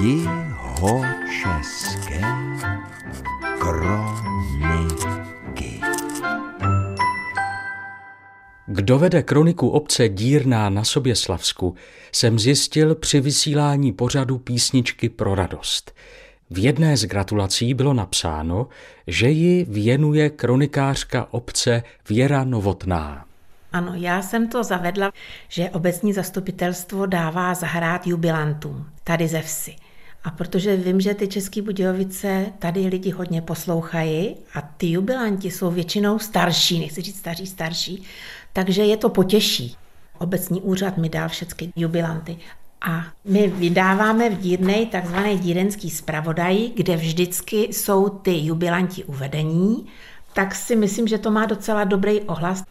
Jihočeské kroniky. Kdo vede kroniku obce Dírná na sobě Slavsku, jsem zjistil při vysílání pořadu písničky pro radost. V jedné z gratulací bylo napsáno, že ji věnuje kronikářka obce Věra Novotná. Ano, já jsem to zavedla, že obecní zastupitelstvo dává zahrát jubilantům tady ze vsi. A protože vím, že ty České Budějovice tady lidi hodně poslouchají a ty jubilanti jsou většinou starší, nechci říct staří, starší, takže je to potěší. Obecní úřad mi dal všechny jubilanty. A my vydáváme v Dírnej takzvaný dírenský zpravodaj, kde vždycky jsou ty jubilanti uvedení, tak si myslím, že to má docela dobrý ohlas.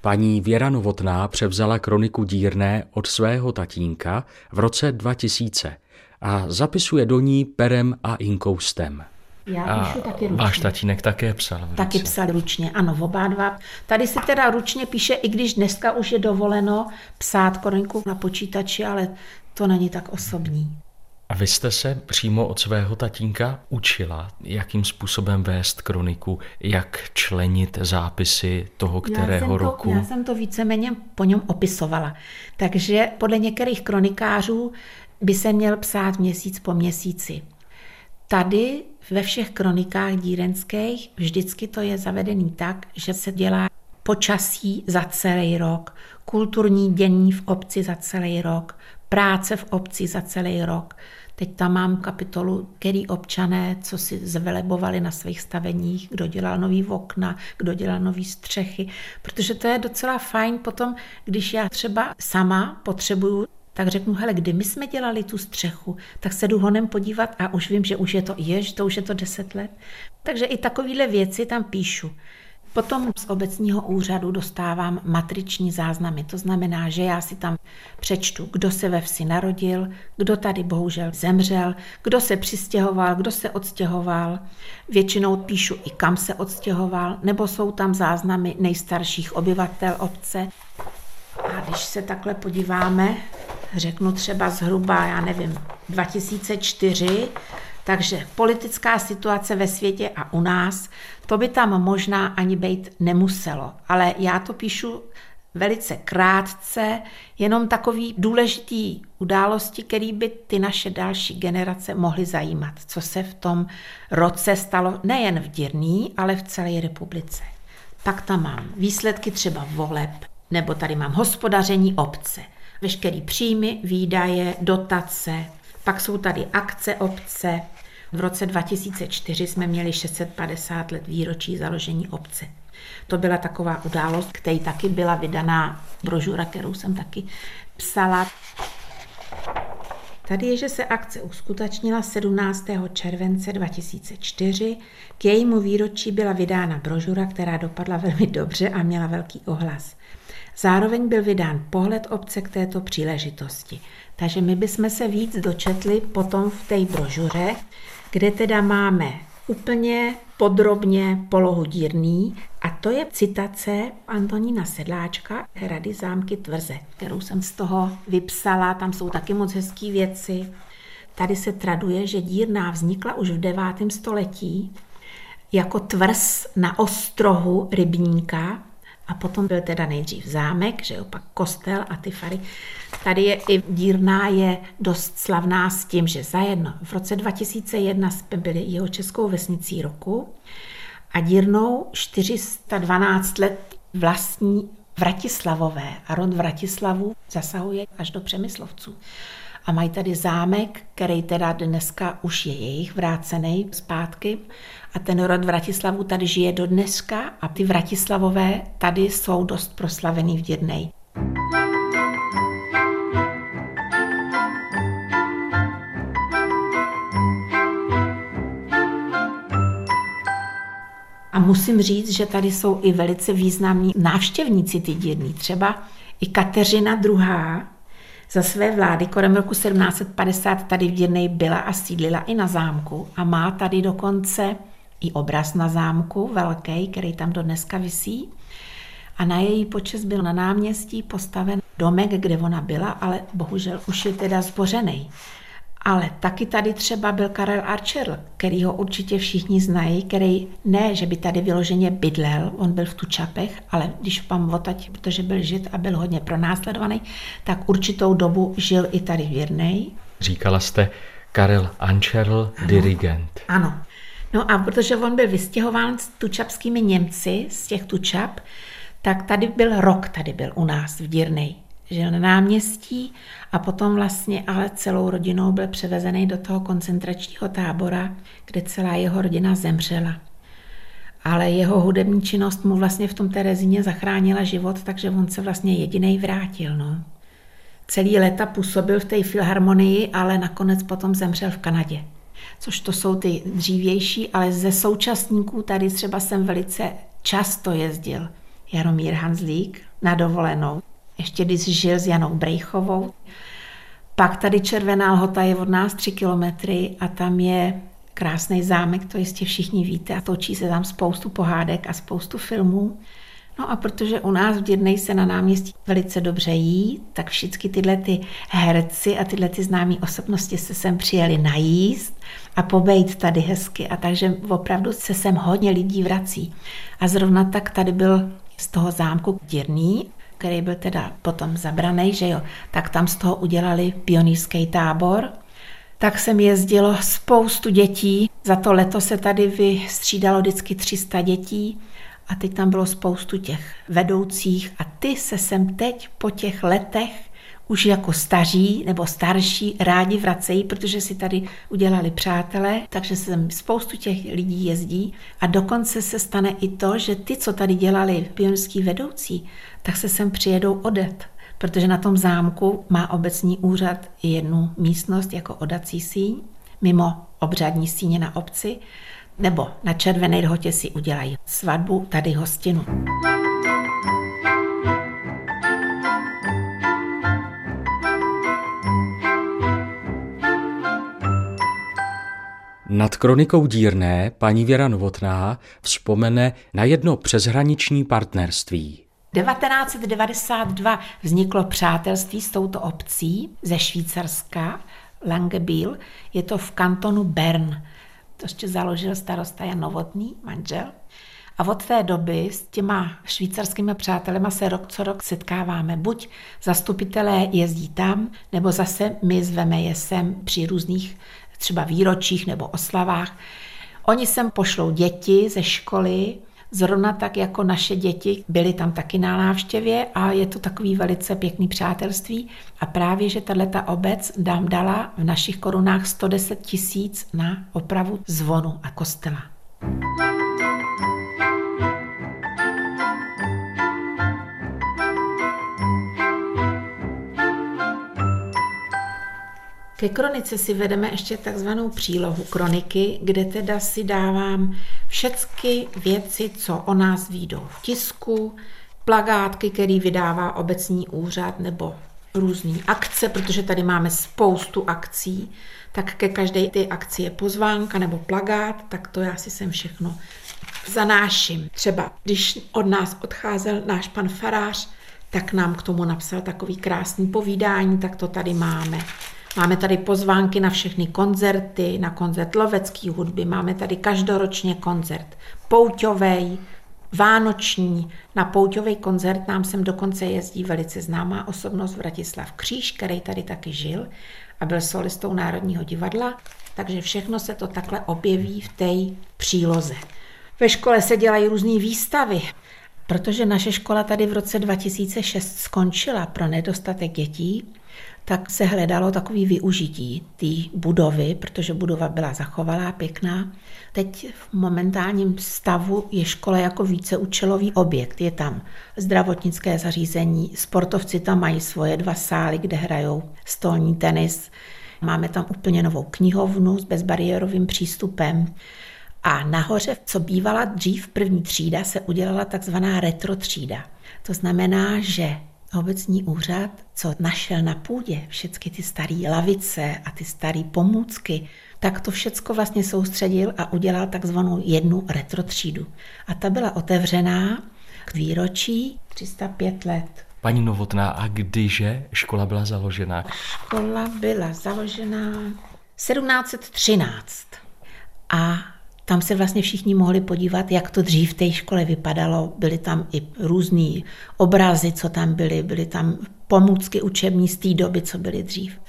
Paní Věra Novotná převzala kroniku Dírné od svého tatínka v roce 2000 a zapisuje do ní perem a inkoustem. Já A píšu taky ručně. váš tatínek také psal. v Taky psal ručně, ano, oba dva. Tady se teda ručně píše, i když dneska už je dovoleno psát kroniku na počítači, ale to není tak osobní. A vy jste se přímo od svého tatínka učila, jakým způsobem vést kroniku, jak členit zápisy toho já kterého jsem to, roku. Já jsem to víceméně po něm opisovala. Takže podle některých kronikářů by se měl psát měsíc po měsíci. Tady ve všech kronikách dírenských vždycky to je zavedený tak, že se dělá počasí za celý rok, kulturní dění v obci za celý rok, práce v obci za celý rok. Teď tam mám kapitolu, který občané, co si zvelebovali na svých staveních, kdo dělal nový okna, kdo dělal nový střechy, protože to je docela fajn potom, když já třeba sama potřebuju tak řeknu, hele, kdy my jsme dělali tu střechu, tak se jdu honem podívat a už vím, že už je to, jež, to už je to deset let. Takže i takovéhle věci tam píšu. Potom z obecního úřadu dostávám matriční záznamy. To znamená, že já si tam přečtu, kdo se ve vsi narodil, kdo tady bohužel zemřel, kdo se přistěhoval, kdo se odstěhoval. Většinou píšu i kam se odstěhoval, nebo jsou tam záznamy nejstarších obyvatel obce. A když se takhle podíváme, řeknu třeba zhruba, já nevím, 2004, takže politická situace ve světě a u nás, to by tam možná ani být nemuselo. Ale já to píšu velice krátce, jenom takový důležitý události, který by ty naše další generace mohly zajímat, co se v tom roce stalo nejen v Dirný, ale v celé republice. Pak tam mám výsledky třeba voleb, nebo tady mám hospodaření obce, veškerý příjmy, výdaje, dotace, pak jsou tady akce obce. V roce 2004 jsme měli 650 let výročí založení obce. To byla taková událost, který taky byla vydaná brožura, kterou jsem taky psala. Tady je, že se akce uskutečnila 17. července 2004. K jejímu výročí byla vydána brožura, která dopadla velmi dobře a měla velký ohlas. Zároveň byl vydán pohled obce k této příležitosti. Takže my bychom se víc dočetli potom v té brožuře, kde teda máme úplně podrobně polohu dírný a to je citace Antonína Sedláčka Rady zámky Tvrze, kterou jsem z toho vypsala, tam jsou taky moc hezké věci. Tady se traduje, že dírná vznikla už v 9. století jako tvrz na ostrohu rybníka a potom byl teda nejdřív zámek, že jo, pak kostel a ty fary. Tady je i dírná je dost slavná s tím, že zajedno v roce 2001 jsme byli jeho českou vesnicí roku a dírnou 412 let vlastní Vratislavové a rod Vratislavu zasahuje až do Přemyslovců. A mají tady zámek, který teda dneska už je jejich vrácený zpátky. A ten rod Vratislavu tady žije do dneska a ty Vratislavové tady jsou dost proslavený v Dědnej. A musím říct, že tady jsou i velice významní návštěvníci ty dědní. Třeba i Kateřina II. Za své vlády kolem roku 1750 tady v Dědnej byla a sídlila i na zámku a má tady dokonce i obraz na zámku velký, který tam do dneska visí. A na její počest byl na náměstí postaven domek, kde ona byla, ale bohužel už je teda zbořený. Ale taky tady třeba byl Karel Archer, který ho určitě všichni znají, který ne, že by tady vyloženě bydlel, on byl v Tučapech, ale když pan Votať, protože byl žid a byl hodně pronásledovaný, tak určitou dobu žil i tady v Jirnej. Říkala jste Karel Ančerl, dirigent. Ano. No a protože on byl vystěhován s tučapskými Němci, z těch Tučap, tak tady byl rok, tady byl u nás v Dírnej. Žil na náměstí a potom vlastně ale celou rodinou byl převezený do toho koncentračního tábora, kde celá jeho rodina zemřela. Ale jeho hudební činnost mu vlastně v tom Terezíně zachránila život, takže on se vlastně jediný vrátil. No. Celý léta působil v té filharmonii, ale nakonec potom zemřel v Kanadě. Což to jsou ty dřívější, ale ze současníků tady třeba jsem velice často jezdil. Jaromír Hanzlík na dovolenou. Ještě když žil s Janou Brejchovou. Pak tady Červená lhota je od nás tři kilometry a tam je krásný zámek, to jistě všichni víte, a točí se tam spoustu pohádek a spoustu filmů. No a protože u nás v Dírnej se na náměstí velice dobře jí, tak všichni tyhle ty herci a tyhle ty známé osobnosti se sem přijeli najíst a pobejt tady hezky. A takže opravdu se sem hodně lidí vrací. A zrovna tak tady byl z toho zámku Dírný, který byl teda potom zabraný, že jo, tak tam z toho udělali pionýrský tábor, tak jsem jezdilo spoustu dětí. Za to leto se tady vystřídalo vždycky 300 dětí a teď tam bylo spoustu těch vedoucích a ty se sem teď po těch letech už jako staří nebo starší rádi vracejí, protože si tady udělali přátelé, takže sem spoustu těch lidí jezdí a dokonce se stane i to, že ty, co tady dělali pionský vedoucí, tak se sem přijedou odet, protože na tom zámku má obecní úřad jednu místnost jako odací síň, mimo obřadní síně na obci, nebo na Červené lhotě si udělají svatbu, tady hostinu. Nad kronikou Dírné paní Věra Novotná vzpomene na jedno přeshraniční partnerství. 1992 vzniklo přátelství s touto obcí ze Švýcarska, Langebiel. Je to v kantonu Bern. To ještě založil starosta Jan Novotný, manžel. A od té doby s těma švýcarskými přátelema se rok co rok setkáváme. Buď zastupitelé jezdí tam, nebo zase my zveme je sem při různých třeba výročích nebo oslavách. Oni sem pošlou děti ze školy, Zrovna tak jako naše děti byly tam taky na návštěvě a je to takový velice pěkný přátelství. A právě, že tato obec dám dala v našich korunách 110 tisíc na opravu zvonu a kostela. Ke kronice si vedeme ještě takzvanou přílohu kroniky, kde teda si dávám všechny věci, co o nás výjdou v tisku, plagátky, který vydává obecní úřad nebo různé akce, protože tady máme spoustu akcí, tak ke každé ty akci je pozvánka nebo plagát, tak to já si sem všechno zanáším. Třeba když od nás odcházel náš pan farář, tak nám k tomu napsal takový krásný povídání, tak to tady máme. Máme tady pozvánky na všechny koncerty, na koncert lovecký hudby, máme tady každoročně koncert pouťovej, vánoční. Na pouťový koncert nám sem dokonce jezdí velice známá osobnost Vratislav Kříž, který tady taky žil a byl solistou Národního divadla, takže všechno se to takhle objeví v té příloze. Ve škole se dělají různé výstavy, protože naše škola tady v roce 2006 skončila pro nedostatek dětí, tak se hledalo takový využití té budovy, protože budova byla zachovalá, pěkná. Teď v momentálním stavu je škola jako víceúčelový objekt. Je tam zdravotnické zařízení, sportovci tam mají svoje dva sály, kde hrajou stolní tenis. Máme tam úplně novou knihovnu s bezbariérovým přístupem. A nahoře, co bývala dřív první třída, se udělala takzvaná retro třída. To znamená, že obecní úřad, co našel na půdě, všechny ty staré lavice a ty staré pomůcky, tak to všecko vlastně soustředil a udělal takzvanou jednu retrotřídu. A ta byla otevřená k výročí 305 let. Paní Novotná, a kdyže škola byla založena? Škola byla založena 1713. A tam se vlastně všichni mohli podívat, jak to dřív v té škole vypadalo. Byly tam i různé obrazy, co tam byly, byly tam pomůcky učební z té doby, co byly dřív.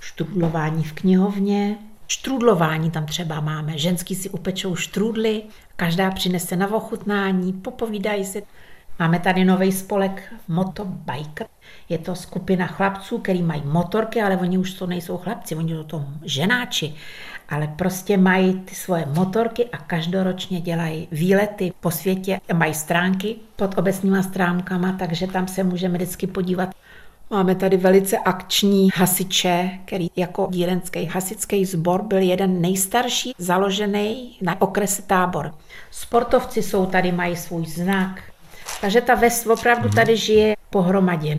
Štrudlování v knihovně, štrudlování tam třeba máme. Ženský si upečou štrudly, každá přinese na ochutnání, popovídají si. Máme tady nový spolek Motobiker. Je to skupina chlapců, který mají motorky, ale oni už to nejsou chlapci, oni jsou to ženáči. Ale prostě mají ty svoje motorky a každoročně dělají výlety po světě. Mají stránky pod obecníma stránkama, takže tam se můžeme vždycky podívat. Máme tady velice akční hasiče, který jako dílenský hasičský sbor byl jeden nejstarší založený na okrese tábor. Sportovci jsou tady, mají svůj znak, takže ta ves opravdu tady žije pohromadě.